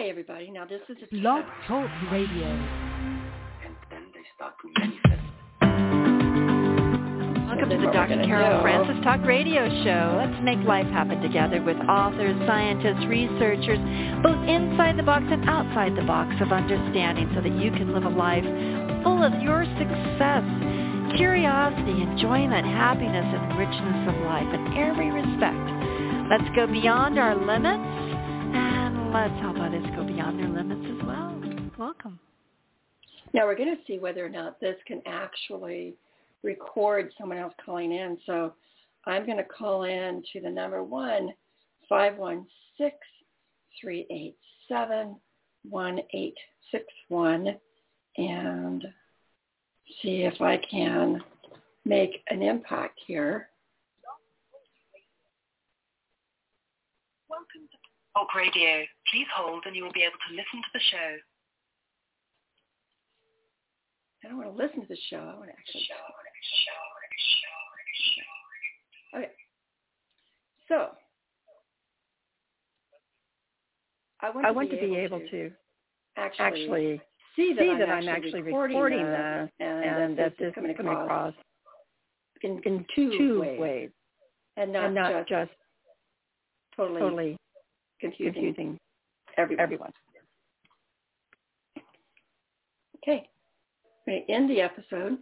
Hi, everybody. Now, this is a Blog Talk Radio. And then they start to manifest. Welcome to the Dr. Carol Francis Talk Radio Show. Let's make life happen together with authors, scientists, researchers, both inside the box and outside the box of understanding so that you can live a life full of your success, curiosity, enjoyment, happiness, and richness of life in every respect. Let's go beyond our limits and let's help others go beyond their limits as well. Welcome. Now we're going to see whether or not this can actually record someone else calling in. So I'm going to call in to the number one five one six three eight seven one eight six one and see if I can make an impact here. Welcome to Oh, talk Radio. Please hold and you will be able to listen to the show. I don't want to listen to the show. I want to actually. Okay. So I want, I to, want be to be able, able to actually, actually see that, see I'm, that actually I'm actually recording, recording this this and, and that that this this is coming is coming across across in, in two, two ways, ways and not, and not just, just totally, totally confusing, confusing everyone. everyone. Okay. To end the episode